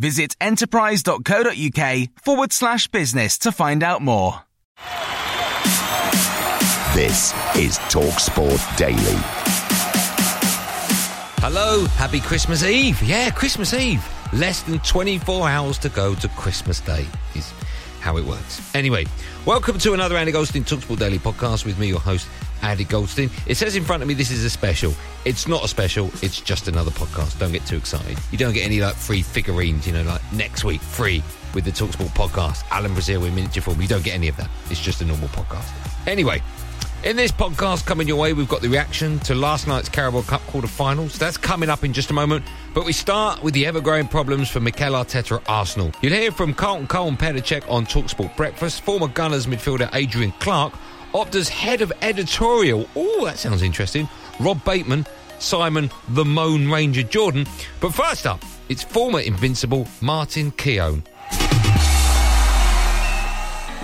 Visit enterprise.co.uk forward slash business to find out more. This is TalkSport Daily. Hello, happy Christmas Eve. Yeah, Christmas Eve. Less than 24 hours to go to Christmas Day is how it works. Anyway, welcome to another Andy Goldstein Talksport Daily podcast with me, your host, Andy Goldstein. It says in front of me this is a special. It's not a special, it's just another podcast. Don't get too excited. You don't get any like free figurines, you know, like next week, free with the Talksport podcast, Alan Brazil in miniature form. You don't get any of that. It's just a normal podcast. Anyway, in this podcast coming your way, we've got the reaction to last night's Carabao Cup quarter-finals. That's coming up in just a moment. But we start with the ever-growing problems for Mikel Arteta at Arsenal. You'll hear from Carlton Cole and Petr Cech on TalkSport Breakfast. Former Gunners midfielder Adrian Clarke, Opta's head of editorial. Oh, that sounds interesting. Rob Bateman, Simon the Moan Ranger Jordan. But first up, it's former Invincible Martin Keown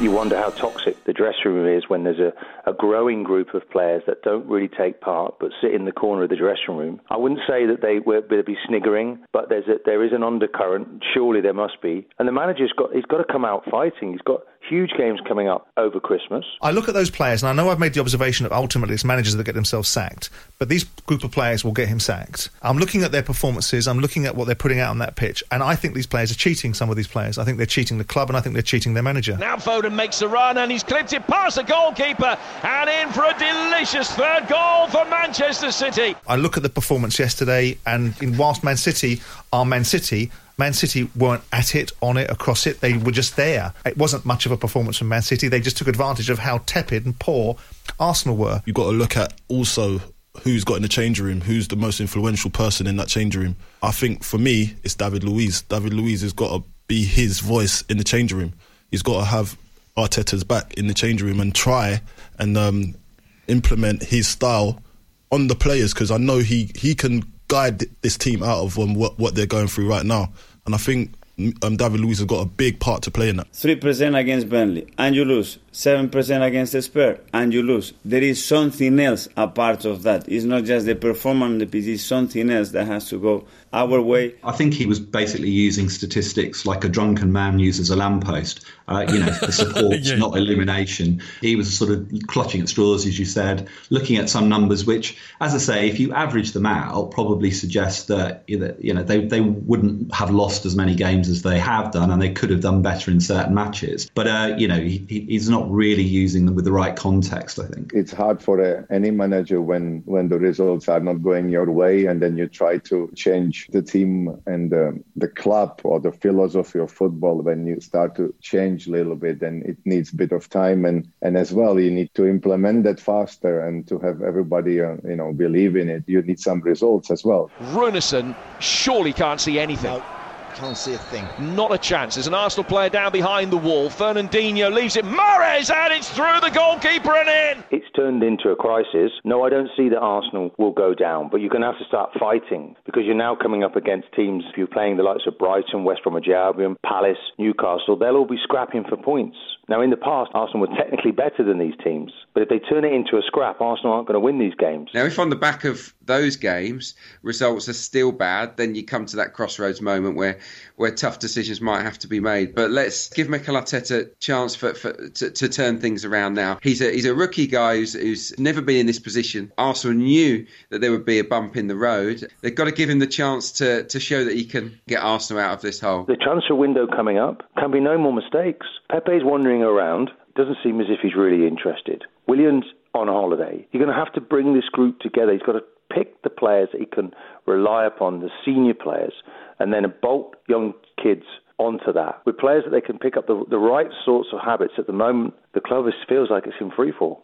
you wonder how toxic the dressing room is when there's a, a growing group of players that don't really take part but sit in the corner of the dressing room. I wouldn't say that they would be sniggering, but there's a, there is an undercurrent. Surely there must be. And the manager's got he's got to come out fighting. He's got huge games coming up over Christmas. I look at those players, and I know I've made the observation that ultimately it's managers that get themselves sacked, but these group of players will get him sacked. I'm looking at their performances, I'm looking at what they're putting out on that pitch, and I think these players are cheating some of these players. I think they're cheating the club, and I think they're cheating their manager. Now Foden makes a run, and he's clipped it past the goalkeeper, and in for a delicious third goal for Manchester City. I look at the performance yesterday, and whilst Man City are Man City, Man City weren't at it, on it, across it. They were just there. It wasn't much of a performance from Man City. They just took advantage of how tepid and poor Arsenal were. You've got to look at also who's got in the change room, who's the most influential person in that change room. I think for me, it's David Luiz. David Luiz has got to be his voice in the change room. He's got to have Arteta's back in the change room and try and um, implement his style on the players because I know he, he can guide this team out of um, what, what they're going through right now. And I think um, David Luiz has got a big part to play in that. 3% against Burnley, and you lose. 7% against the Spurs, and you lose. There is something else a part of that. It's not just the performance on the pitch, it's something else that has to go our way. I think he was basically using statistics like a drunken man uses a lamppost. Uh, you know, the support, yeah. not illumination. He was sort of clutching at straws, as you said, looking at some numbers, which, as I say, if you average them out, probably suggest that you know they they wouldn't have lost as many games as they have done, and they could have done better in certain matches. But uh, you know, he, he's not really using them with the right context. I think it's hard for uh, any manager when when the results are not going your way, and then you try to change the team and uh, the club or the philosophy of football. When you start to change a little bit, and it needs a bit of time, and and as well you need to implement that faster and to have everybody uh, you know believe in it. You need some results as well. Runarsson surely can't see anything. No. Can't see a thing. Not a chance. There's an Arsenal player down behind the wall. Fernandinho leaves it. Mahrez and it's through the goalkeeper and in. It's turned into a crisis. No, I don't see that Arsenal will go down, but you're going to have to start fighting because you're now coming up against teams. If you're playing the likes of Brighton, West Bromwich Albion, Palace, Newcastle, they'll all be scrapping for points. Now, in the past, Arsenal were technically better than these teams, but if they turn it into a scrap, Arsenal aren't going to win these games. Now, if on the back of those games results are still bad, then you come to that crossroads moment where, where tough decisions might have to be made. But let's give Mikel Arteta a chance for, for to, to, turn things around now. He's a he's a rookie guy who's, who's never been in this position. Arsenal knew that there would be a bump in the road. They've got to give him the chance to, to show that he can get Arsenal out of this hole. The transfer window coming up can be no more mistakes. Pepe's wandering around. Doesn't seem as if he's really interested. Willian's on holiday. You're going to have to bring this group together. He's got to pick the players that he can rely upon, the senior players, and then bolt young kids onto that with players that they can pick up the, the right sorts of habits. At the moment, the club feels like it's in free fall.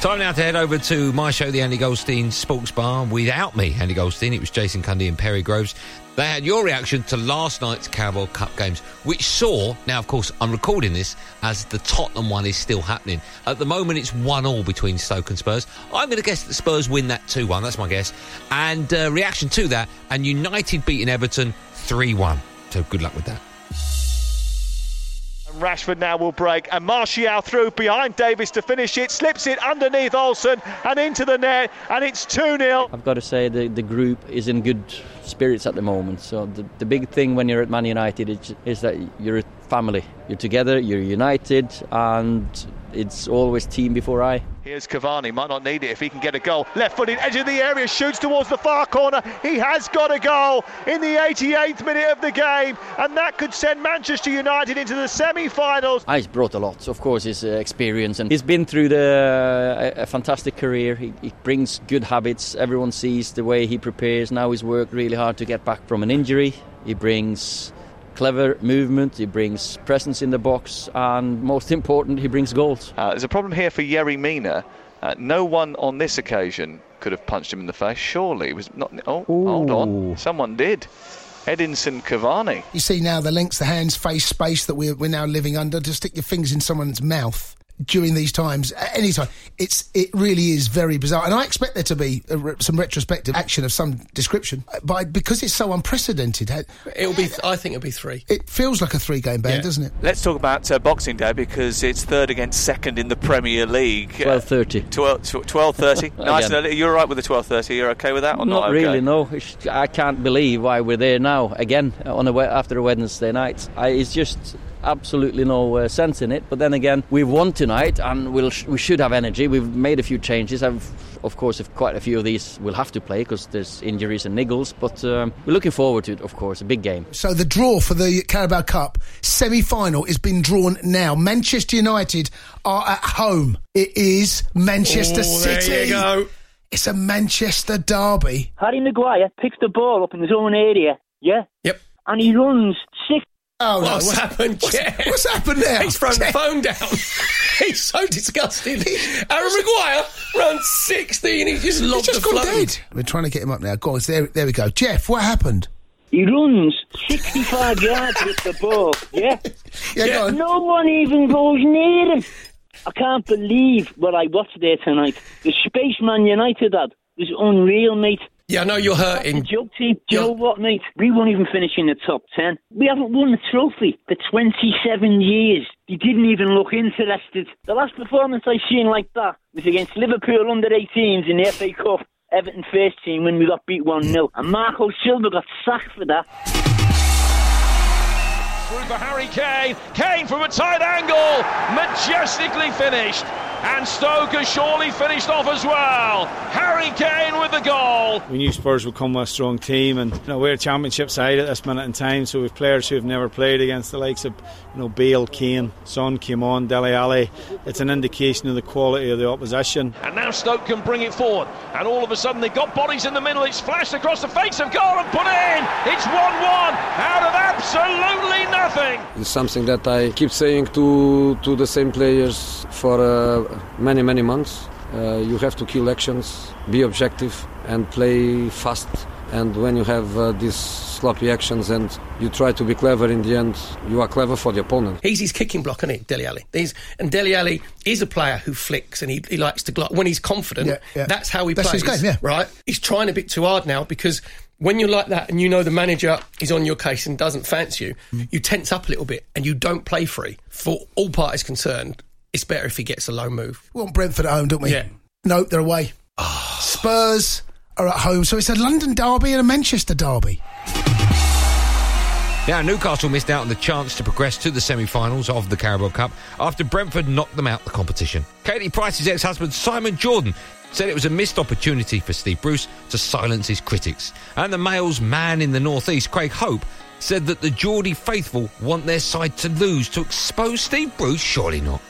Time now to head over to my show, the Andy Goldstein Sports Bar. Without me, Andy Goldstein, it was Jason Cundy and Perry Groves. They had your reaction to last night's Carabao Cup games, which saw, now of course I'm recording this as the Tottenham one is still happening. At the moment it's 1 all between Stoke and Spurs. I'm going to guess that Spurs win that 2 1, that's my guess. And uh, reaction to that, and United beating Everton 3 1. So good luck with that. Rashford now will break, and Martial through behind Davies to finish it, slips it underneath Olsen and into the net, and it's 2 0. I've got to say the, the group is in good spirits at the moment. So the, the big thing when you're at Man United is, is that you're a family. You're together, you're united, and it's always team before I. Here's Cavani, might not need it if he can get a goal. Left footed, edge of the area, shoots towards the far corner. He has got a goal in the 88th minute of the game, and that could send Manchester United into the semi finals. He's brought a lot, of course, his uh, experience, and he's been through the, a, a fantastic career. He, he brings good habits, everyone sees the way he prepares. Now he's worked really hard to get back from an injury. He brings clever movement, he brings presence in the box, and most important, he brings goals. Uh, there's a problem here for Yerry Mina. Uh, no one on this occasion could have punched him in the face. Surely it was not. Oh, Ooh. hold on, someone did. Edinson Cavani. You see now the lengths, the hands, face, space that we're, we're now living under. To stick your fingers in someone's mouth during these times, at any time. It's it really is very bizarre, and I expect there to be a, some retrospective action of some description. But because it's so unprecedented, it'll be. I think it'll be three. It feels like a three-game ban, yeah. doesn't it? Let's talk about uh, Boxing Day because it's third against second in the Premier League. Twelve thirty. Twelve thirty. nice. You're right with the twelve thirty. You're okay with that or not? Not really. No. I can't believe why we're there now again on a after a Wednesday night. I, it's just absolutely no uh, sense in it. But then again, we've won tonight and we'll sh- we should have energy. We've made a few changes. I've, of course, if quite a few of these will have to play because there's injuries and niggles. But um, we're looking forward to it, of course, a big game. So the draw for the Carabao Cup semi final is being drawn now. Manchester United are at home. It is Manchester oh, City. There you go. It's a Manchester derby. Harry Maguire picks the ball up in his own area, yeah? Yep. And he runs six Oh, no. What's, happened? What's, what's, happened now? He's thrown the phone down. He's so disgusted. Aaron Maguire runs 16. He just lobbed just the gone dead. We're trying to get him up now. Go on, there, there we go. Jeff, what happened? He runs 65 yards with the ball, yeah? yeah, yeah. No one even goes near him. I can't believe what I watched there tonight. The space Man United had was unreal, mate. Yeah, I know you're hurting. Joke team. Do you know what, mate? We won't even finish in the top 10. We haven't won a trophy for 27 years. You didn't even look interested. The last performance I seen like that was against Liverpool under 18s in the FA Cup. Everton first team when we got beat 1 0. And Marco Silva got sacked for that. Through for Harry Kane. Kane from a tight angle. Majestically finished. And Stoke has surely finished off as well. Harry Kane with the goal. We knew Spurs would come with a strong team, and you know, we're a championship side at this minute in time, so we've players who have never played against the likes of you know Bale, Kane, Son, came on, Dele Alli. It's an indication of the quality of the opposition. And now Stoke can bring it forward, and all of a sudden they've got bodies in the middle. It's flashed across the face of goal and put in. It's 1 1 out of absolutely nothing. It's something that I keep saying to, to the same players for. Uh, many, many months. Uh, you have to kill actions, be objective, and play fast. And when you have uh, these sloppy actions and you try to be clever in the end, you are clever for the opponent. He's his kicking block, isn't he, Dele Alli? He's, and Dele Alli is a player who flicks and he, he likes to glock. When he's confident, yeah, yeah. that's how he that's plays. His game, yeah. Right? He's trying a bit too hard now because when you're like that and you know the manager is on your case and doesn't fancy you, you tense up a little bit and you don't play free. For all parties concerned, it's better if he gets a low move. We want Brentford at home, don't we? Yeah. No, they're away. Ah. Spurs are at home, so it's a London derby and a Manchester derby. Now, Newcastle missed out on the chance to progress to the semi finals of the Carabao Cup after Brentford knocked them out of the competition. Katie Price's ex husband, Simon Jordan, said it was a missed opportunity for Steve Bruce to silence his critics. And the Mail's man in the northeast, Craig Hope, said that the Geordie faithful want their side to lose to expose Steve Bruce. Surely not.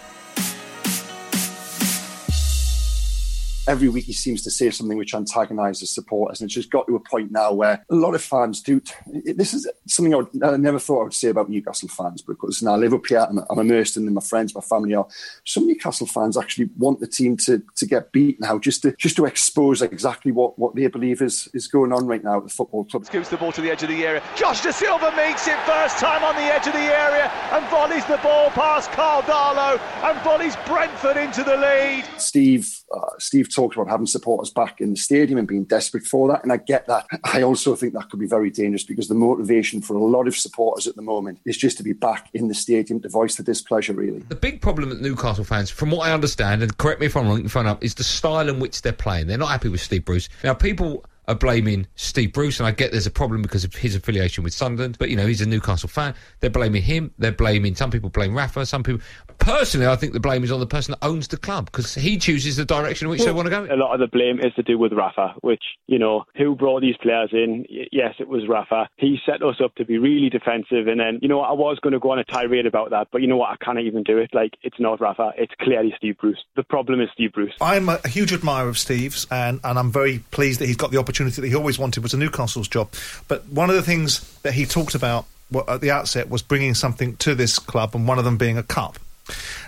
Every week he seems to say something which antagonises supporters, and it's just got to a point now where a lot of fans do. This is something I, would, I never thought I would say about Newcastle fans because now I live up here, I'm, I'm immersed in them, my friends, my family are. Some Newcastle fans actually want the team to to get beat now, just to just to expose exactly what, what they believe is is going on right now at the football club. Scoops the ball to the edge of the area. Josh Dasilva makes it first time on the edge of the area and volleys the ball past Karl Darlow and volleys Brentford into the lead. Steve, uh, Steve talked about having supporters back in the stadium and being desperate for that. And I get that. I also think that could be very dangerous because the motivation for a lot of supporters at the moment is just to be back in the stadium to voice the displeasure, really. The big problem that Newcastle fans, from what I understand, and correct me if I'm wrong, phone up, is the style in which they're playing. They're not happy with Steve Bruce. Now, people are blaming Steve Bruce, and I get there's a problem because of his affiliation with Sunderland, but you know, he's a Newcastle fan. They're blaming him. They're blaming, some people blame Rafa, some people. Personally, I think the blame is on the person that owns the club because he chooses the direction in which well, they want to go. A lot of the blame is to do with Rafa, which, you know, who brought these players in? Yes, it was Rafa. He set us up to be really defensive, and then, you know, I was going to go on a tirade about that, but you know what? I can't even do it. Like, it's not Rafa. It's clearly Steve Bruce. The problem is Steve Bruce. I'm a huge admirer of Steve's, and, and I'm very pleased that he's got the opportunity that he always wanted was a Newcastle's job. But one of the things that he talked about at the outset was bringing something to this club, and one of them being a cup.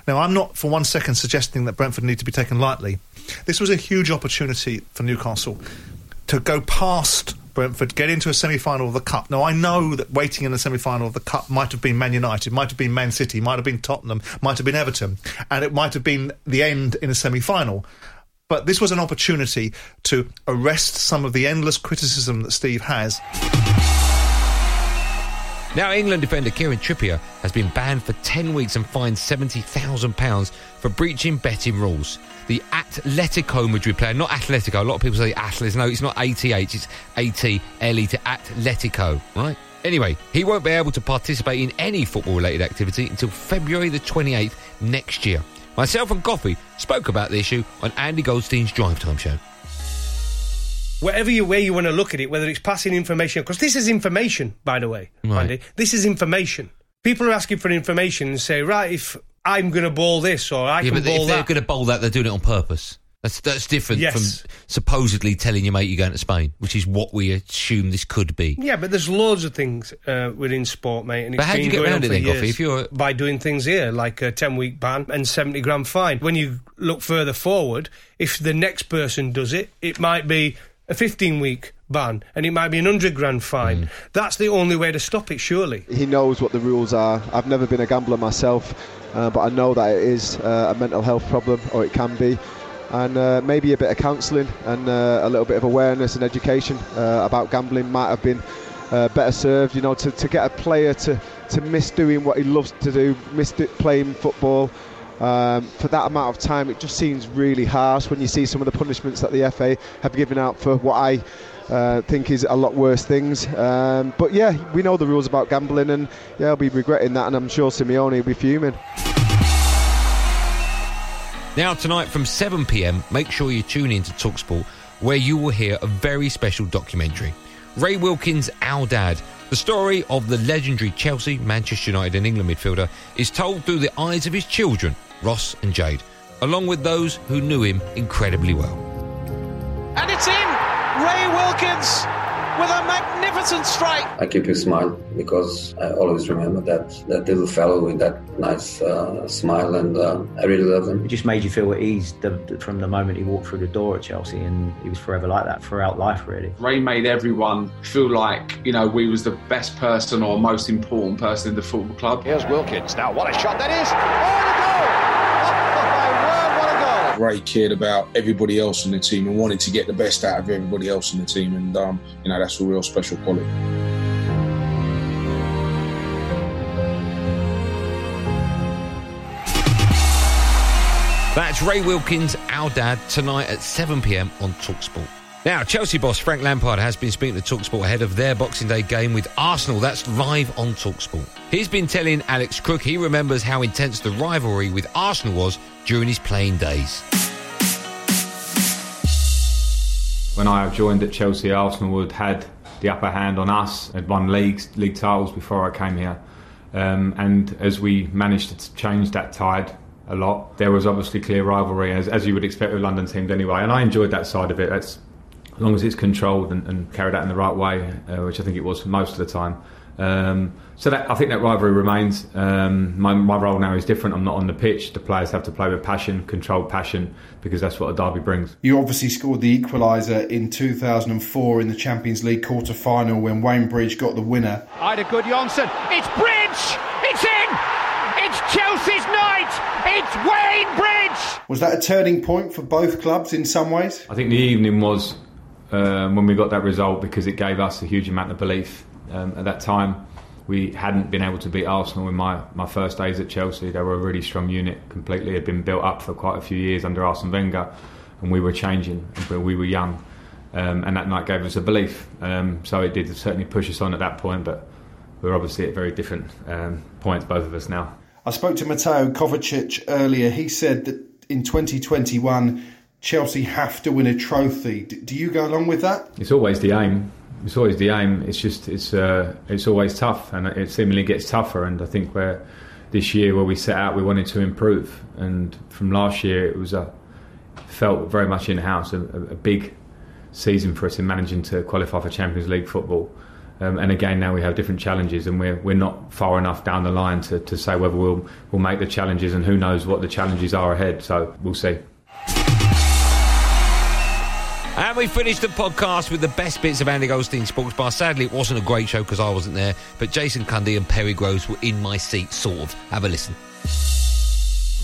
Now, I'm not for one second suggesting that Brentford need to be taken lightly. This was a huge opportunity for Newcastle to go past Brentford, get into a semi final of the Cup. Now, I know that waiting in the semi final of the Cup might have been Man United, might have been Man City, might have been Tottenham, might have been Everton, and it might have been the end in a semi final. But this was an opportunity to arrest some of the endless criticism that Steve has. Now, England defender Kieran Trippier has been banned for 10 weeks and fined £70,000 for breaching betting rules. The Atletico Madrid player, not Atletico, a lot of people say Atlas. No, it's not ATH, it's A-T-L-E to Atletico, right? Anyway, he won't be able to participate in any football related activity until February the 28th next year. Myself and Goughie spoke about the issue on Andy Goldstein's Drive Time show whatever you way you want to look at it, whether it's passing information, because this is information, by the way, right. Andy. This is information. People are asking for information and say, right, if I'm going to bowl this or I yeah, can but bowl if they're going to bowl that, they're doing it on purpose. That's that's different yes. from supposedly telling your mate you're going to Spain, which is what we assume this could be. Yeah, but there's loads of things uh, within sport, mate. And but how do you get around it then, Goffy? If you're by doing things here, like a ten week ban and seventy grand fine. When you look further forward, if the next person does it, it might be a 15 week ban and it might be an 100 grand fine. Mm. That's the only way to stop it, surely. He knows what the rules are. I've never been a gambler myself, uh, but I know that it is uh, a mental health problem, or it can be. And uh, maybe a bit of counselling and uh, a little bit of awareness and education uh, about gambling might have been uh, better served. You know, to, to get a player to, to miss doing what he loves to do, miss playing football, um, for that amount of time, it just seems really harsh when you see some of the punishments that the FA have given out for what I uh, think is a lot worse things. Um, but yeah, we know the rules about gambling, and yeah, I'll be regretting that, and I'm sure Simeone will be fuming. Now, tonight from 7 pm, make sure you tune in to Talksport, where you will hear a very special documentary. Ray Wilkins, Our Dad, the story of the legendary Chelsea, Manchester United, and England midfielder is told through the eyes of his children Ross and Jade, along with those who knew him incredibly well. And it's in! Ray Wilkins with a magnificent strike. I keep his smile because I always remember that that little fellow with that nice uh, smile, and uh, I really love him. It just made you feel at ease the, from the moment he walked through the door at Chelsea, and he was forever like that throughout life, really. Ray made everyone feel like you know we was the best person or most important person in the football club. Here's Wilkins now. What a shot that is! Oh, Ray cared about everybody else in the team and wanted to get the best out of everybody else in the team, and um, you know that's a real special quality. That's Ray Wilkins, our dad, tonight at 7 pm on Talksport. Now, Chelsea boss Frank Lampard has been speaking to Talksport ahead of their Boxing Day game with Arsenal. That's live on Talksport. He's been telling Alex Crook he remembers how intense the rivalry with Arsenal was during his playing days. When I joined at Chelsea, Arsenal had had the upper hand on us, had won leagues, league titles before I came here. Um, and as we managed to change that tide a lot. There was obviously clear rivalry, as, as you would expect with London teams anyway, and I enjoyed that side of it. That's as long as it's controlled and, and carried out in the right way, uh, which I think it was most of the time. Um, so that, I think that rivalry remains. Um, my, my role now is different. I'm not on the pitch. The players have to play with passion, controlled passion, because that's what a derby brings. You obviously scored the equaliser in 2004 in the Champions League quarter final when Wayne Bridge got the winner. Eidur Gudjohnsen. It's Bridge! It's in! It's Chelsea's night! It's Wayne Bridge! Was that a turning point for both clubs in some ways? I think the evening was um, when we got that result because it gave us a huge amount of belief. Um, at that time, we hadn't been able to beat Arsenal in my, my first days at Chelsea. They were a really strong unit, completely had been built up for quite a few years under Arsene Wenger, and we were changing, but we were young. Um, and that night gave us a belief. Um, so it did certainly push us on at that point, but we're obviously at very different um, points, both of us now. I spoke to Mateo Kovacic earlier. He said that in 2021, Chelsea have to win a trophy. Do you go along with that? It's always the aim. It's always the aim. It's just it's uh, it's always tough, and it seemingly gets tougher. And I think where this year, where we set out, we wanted to improve, and from last year, it was a felt very much in house, a, a big season for us in managing to qualify for Champions League football. Um, and again, now we have different challenges, and we're we're not far enough down the line to, to say whether we'll we'll make the challenges, and who knows what the challenges are ahead. So we'll see. And we finished the podcast with the best bits of Andy Goldstein Sports Bar. Sadly, it wasn't a great show because I wasn't there, but Jason Cundy and Perry Groves were in my seat, sort of. Have a listen.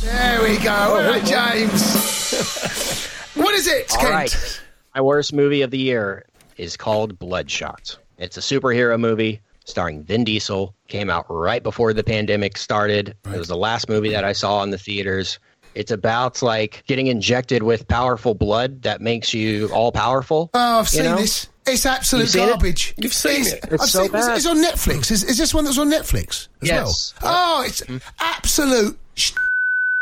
There we go, oh, James. what is it, Kent? right. My worst movie of the year is called Bloodshot. It's a superhero movie starring Vin Diesel. Came out right before the pandemic started. It was the last movie that I saw in the theaters. It's about like getting injected with powerful blood that makes you all powerful. Oh, I've seen know? this. It's absolute You've seen it? garbage. You've seen It's- it? It's I've so seen, it's- bad. It's on Netflix. Is, is this one that's on Netflix as Yes. well? Oh, it's absolute. Sh-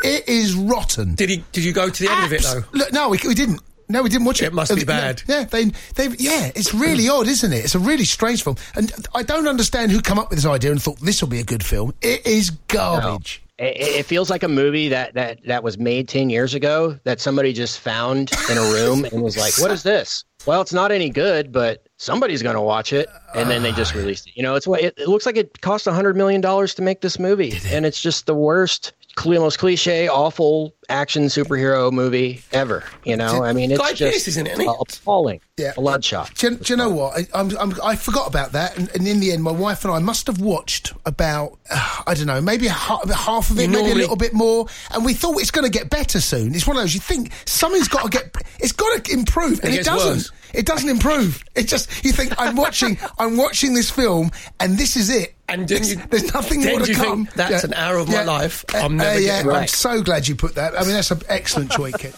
it is rotten. Did he? Did you go to the end of it though? Look, no, we, we didn't. No, we didn't watch it. It must be Uh, bad. Yeah, they, they, yeah, it's really odd, isn't it? It's a really strange film, and I don't understand who come up with this idea and thought this will be a good film. It is garbage. It, it feels like a movie that, that, that was made 10 years ago that somebody just found in a room and was like, what is this? Well, it's not any good, but somebody's going to watch it. And then they just uh. released it. You know, it's what it, it looks like it cost $100 million to make this movie. And it's just the worst, most cliche, awful action superhero movie ever. You know, I mean, it's Guy just Pearce is in it, isn't he? uh, appalling. Yeah. Bloodshot. Do you, do you know what? I, I'm, I'm, I forgot about that, and, and in the end, my wife and I must have watched about uh, I don't know, maybe a ha- half of it, You maybe a normally- little bit more, and we thought it's going to get better soon. It's one of those you think something's got to get, it's got to improve, and It it, gets doesn't. worse. It doesn't improve. It just you think I'm watching, I'm watching this film, and this is it. And then There's- you- there's nothing then more to you think, come. "That's an hour of my life. I'm Uh, never yeah, getting I'm back." so glad you put that. I mean, that's an excellent choice, Kit.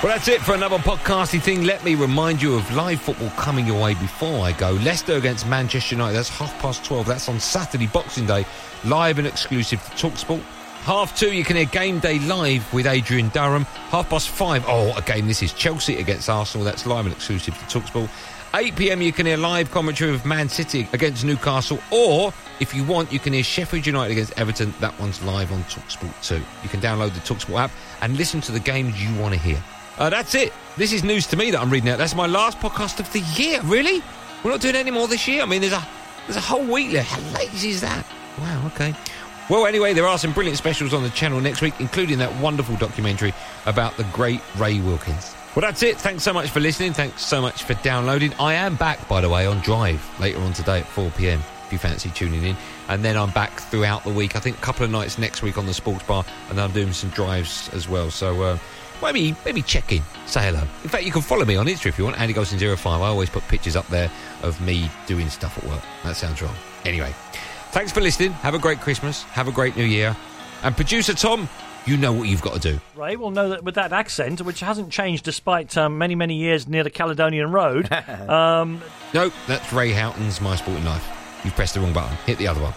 Well, that's it for another podcasty thing. Let me remind you of live football coming your way before I go. Leicester against Manchester United. That's half past 12. That's on Saturday, Boxing Day. Live and exclusive to Talksport. Half two, you can hear Game Day live with Adrian Durham. Half past five, oh, again, this is Chelsea against Arsenal. That's live and exclusive to Talksport. 8 pm, you can hear live commentary of Man City against Newcastle. Or, if you want, you can hear Sheffield United against Everton. That one's live on Talksport too. You can download the Talksport app and listen to the games you want to hear. Uh, that's it. This is news to me that I'm reading out. That's my last podcast of the year. Really? We're not doing any more this year. I mean, there's a there's a whole week left. How lazy is that? Wow. Okay. Well, anyway, there are some brilliant specials on the channel next week, including that wonderful documentary about the great Ray Wilkins. Well, that's it. Thanks so much for listening. Thanks so much for downloading. I am back, by the way, on Drive later on today at 4 pm if you fancy tuning in. And then I'm back throughout the week. I think a couple of nights next week on the Sports Bar, and I'm doing some drives as well. So uh, maybe maybe check in, say hello. In fact, you can follow me on Insta if you want. Andy Golson 05. I always put pictures up there of me doing stuff at work. That sounds wrong. Anyway, thanks for listening. Have a great Christmas. Have a great New Year. And producer Tom, you know what you've got to do. Right, well, know that with that accent, which hasn't changed despite um, many, many years near the Caledonian Road. um, No, that's Ray Houghton's My Sporting Life. You've pressed the wrong button. Hit the other one.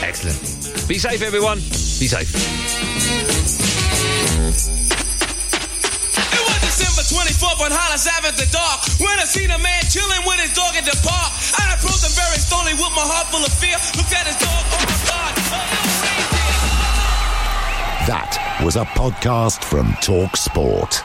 Excellent. Be safe, everyone. Be safe. It was December 24th on Hollis Ave at the dark. When I seen a man chilling full of fear. Looked at his dog, oh my God. Oh, that was a podcast from Talk Sport.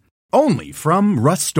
Only from Rust